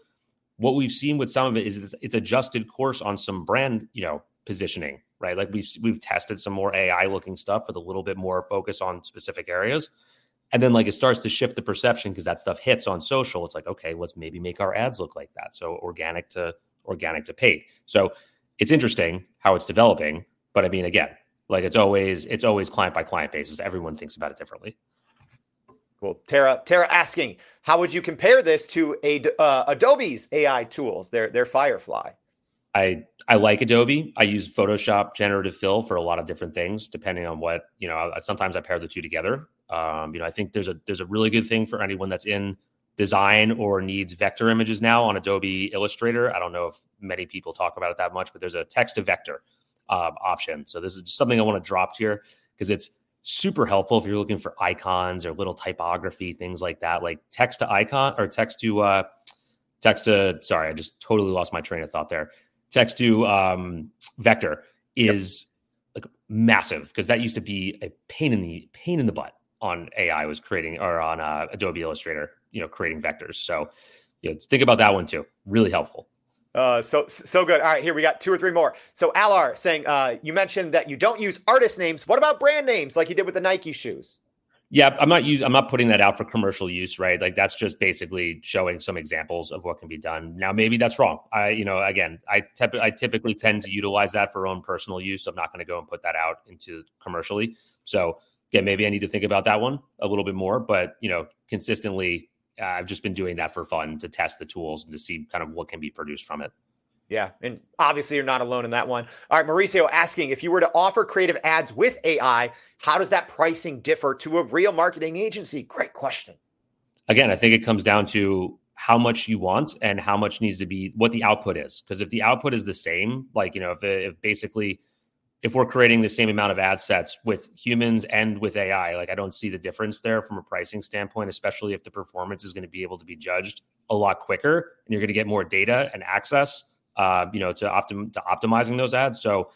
what we've seen with some of it is it's, adjusted course on some brand, you know, positioning, right? Like we've we've tested some more AI looking stuff with a little bit more focus on specific areas. And then like it starts to shift the perception because that stuff hits on social. It's like, okay, let's maybe make our ads look like that. So organic to organic to paid. So it's interesting how it's developing. But I mean, again, like it's always it's always client by client basis. Everyone thinks about it differently. Cool. Tara, Tara asking, how would you compare this to a uh, Adobe's AI tools, their their Firefly? I I like Adobe. I use Photoshop generative fill for a lot of different things, depending on what you know. Sometimes I pair the two together. Um, you know, I think there's a there's a really good thing for anyone that's in design or needs vector images now on Adobe Illustrator. I don't know if many people talk about it that much, but there's a text to vector uh, option. So this is something I want to drop here because it's super helpful if you're looking for icons or little typography, things like that, like text to icon or text to uh, text to. Sorry, I just totally lost my train of thought there. Text to um, vector is yep. like massive because that used to be a pain in the pain in the butt on AI was creating or on uh, Adobe Illustrator, you know, creating vectors. So, you know, think about that one too. Really helpful. Uh, so so good. All right, here we got two or three more. So Alar saying, uh, you mentioned that you don't use artist names. What about brand names, like you did with the Nike shoes? Yeah, I'm not using. I'm not putting that out for commercial use, right? Like that's just basically showing some examples of what can be done. Now, maybe that's wrong. I, you know, again, I tep- I typically tend to utilize that for own personal use. So I'm not going to go and put that out into commercially. So again, maybe I need to think about that one a little bit more. But you know, consistently uh, I've just been doing that for fun to test the tools and to see kind of what can be produced from it. Yeah. And obviously, you're not alone in that one. All right. Mauricio asking if you were to offer creative ads with AI, how does that pricing differ to a real marketing agency? Great question. Again, I think it comes down to how much you want and how much needs to be what the output is. Because if the output is the same, like, you know, if, if basically, if we're creating the same amount of ad sets with humans and with AI, like I don't see the difference there from a pricing standpoint, especially if the performance is going to be able to be judged a lot quicker and you're going to get more data and access uh, you know, to optim to optimizing those ads. So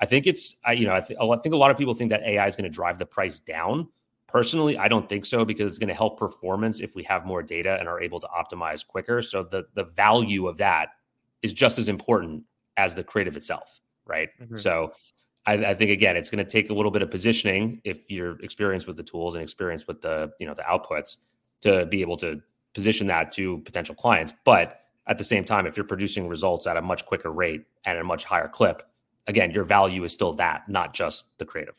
I think it's, I, you know, I, th- I think a lot of people think that AI is going to drive the price down. Personally, I don't think so because it's going to help performance if we have more data and are able to optimize quicker. So the the value of that is just as important as the creative itself, right? Mm-hmm. So I, I, think again, it's going to take a little bit of positioning if you're experienced with the tools and experienced with the you know the outputs to be able to position that to potential clients. But at the same time, if you're producing results at a much quicker rate and a much higher clip, again, your value is still that, not just the creative.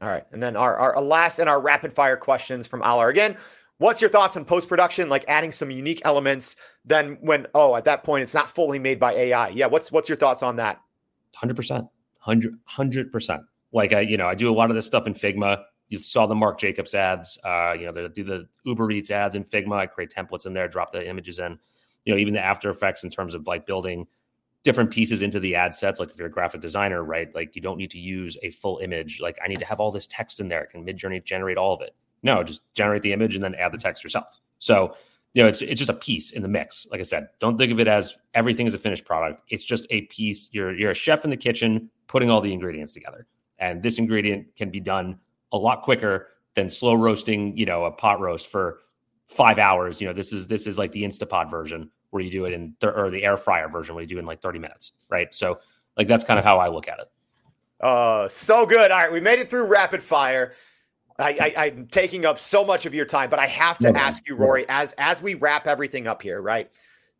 All right. And then our, our last and our rapid fire questions from Alar again. What's your thoughts on post production, like adding some unique elements? Then when oh, at that point it's not fully made by AI. Yeah, what's what's your thoughts on that? Hundred percent, hundred percent. Like I, you know, I do a lot of this stuff in Figma. You saw the Marc Jacobs ads. Uh, you know, they do the Uber Eats ads in Figma. I create templates in there, drop the images in you know even the after effects in terms of like building different pieces into the ad sets like if you're a graphic designer right like you don't need to use a full image like i need to have all this text in there can midjourney generate all of it no just generate the image and then add the text yourself so you know it's it's just a piece in the mix like i said don't think of it as everything is a finished product it's just a piece you're you're a chef in the kitchen putting all the ingredients together and this ingredient can be done a lot quicker than slow roasting you know a pot roast for five hours. You know, this is this is like the Instapot version where you do it in th- or the air fryer version where you do it in like 30 minutes, right? So like that's kind of how I look at it. Oh, so good. All right, we made it through rapid fire. I, I, am taking up so much of your time, but I have to no, ask you, Rory, as as we wrap everything up here, right?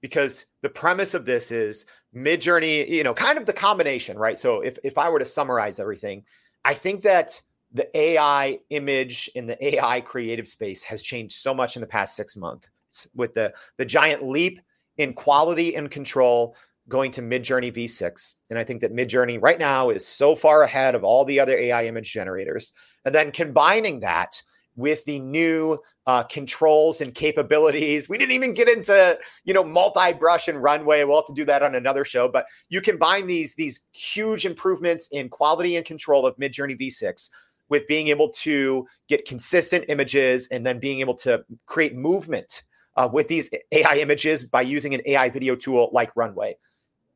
Because the premise of this is Midjourney, you know, kind of the combination, right? So if if I were to summarize everything, I think that the AI image in the AI creative space has changed so much in the past six months with the, the giant leap in quality and control going to Midjourney V6. And I think that Midjourney right now is so far ahead of all the other AI image generators. And then combining that with the new uh, controls and capabilities. We didn't even get into you know multi-brush and runway. We'll have to do that on another show. But you combine these these huge improvements in quality and control of Midjourney V6 with being able to get consistent images and then being able to create movement uh, with these AI images by using an AI video tool like Runway.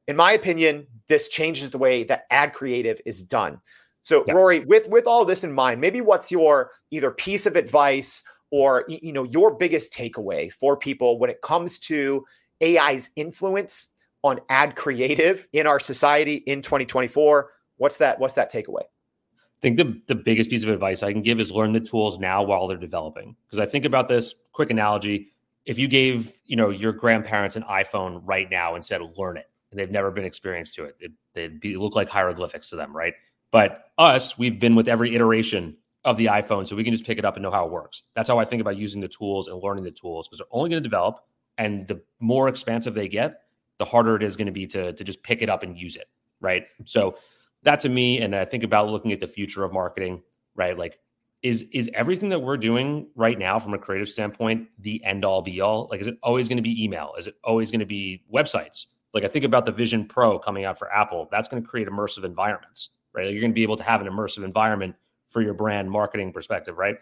In my opinion, this changes the way that ad creative is done. So, yeah. Rory, with with all this in mind, maybe what's your either piece of advice or you know your biggest takeaway for people when it comes to AI's influence on ad creative in our society in 2024? What's that? What's that takeaway? I think the, the biggest piece of advice I can give is learn the tools now while they're developing. Because I think about this quick analogy. If you gave, you know, your grandparents an iPhone right now and said, learn it, and they've never been experienced to it, it they'd be, look like hieroglyphics to them, right? But us, we've been with every iteration of the iPhone, so we can just pick it up and know how it works. That's how I think about using the tools and learning the tools because they're only going to develop. And the more expansive they get, the harder it is going to be to, to just pick it up and use it, right? So that to me, and I think about looking at the future of marketing, right? Like, is is everything that we're doing right now from a creative standpoint the end all be all? Like, is it always going to be email? Is it always going to be websites? Like, I think about the Vision Pro coming out for Apple. That's going to create immersive environments, right? You're going to be able to have an immersive environment for your brand marketing perspective, right?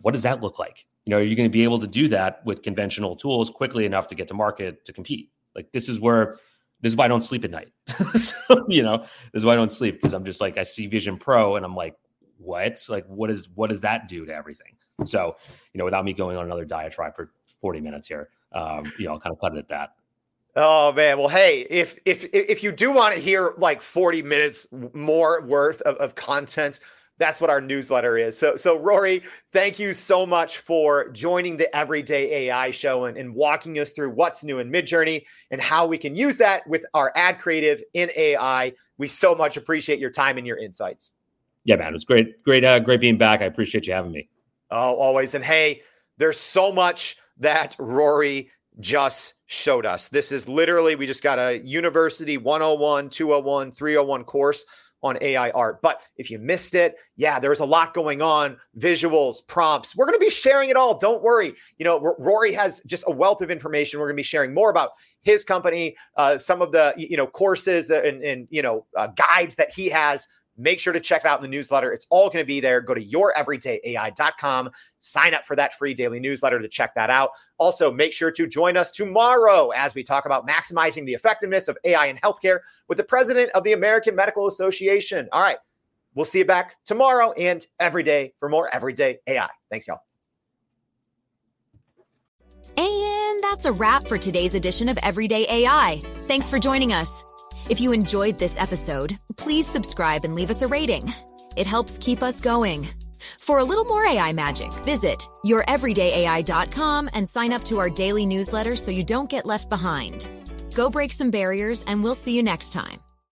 What does that look like? You know, are you going to be able to do that with conventional tools quickly enough to get to market to compete? Like, this is where this is why I don't sleep at night. so, you know, this is why I don't sleep because I'm just like I see Vision Pro and I'm like, what? Like, what is what does that do to everything? So, you know, without me going on another diatribe for 40 minutes here, um, you know, I'll kind of cut it at that. Oh man, well, hey, if if if you do want to hear like 40 minutes more worth of, of content, that's what our newsletter is. So, so Rory, thank you so much for joining the Everyday AI show and, and walking us through what's new in Midjourney and how we can use that with our ad creative in AI. We so much appreciate your time and your insights. Yeah, man, it was great, great, uh, great being back. I appreciate you having me. Oh, always. And hey, there's so much that Rory just showed us. This is literally, we just got a University 101, 201, 301 course on AI art. But if you missed it, yeah, there's a lot going on visuals, prompts. We're going to be sharing it all. Don't worry. You know, R- Rory has just a wealth of information. We're going to be sharing more about his company, uh, some of the, you know, courses that, and, and, you know, uh, guides that he has Make sure to check out in the newsletter. It's all going to be there. Go to youreverydayai.com, sign up for that free daily newsletter to check that out. Also, make sure to join us tomorrow as we talk about maximizing the effectiveness of AI in healthcare with the president of the American Medical Association. All right. We'll see you back tomorrow and every day for more Everyday AI. Thanks, y'all. And that's a wrap for today's edition of Everyday AI. Thanks for joining us. If you enjoyed this episode, please subscribe and leave us a rating. It helps keep us going. For a little more AI magic, visit youreverydayai.com and sign up to our daily newsletter so you don't get left behind. Go break some barriers, and we'll see you next time.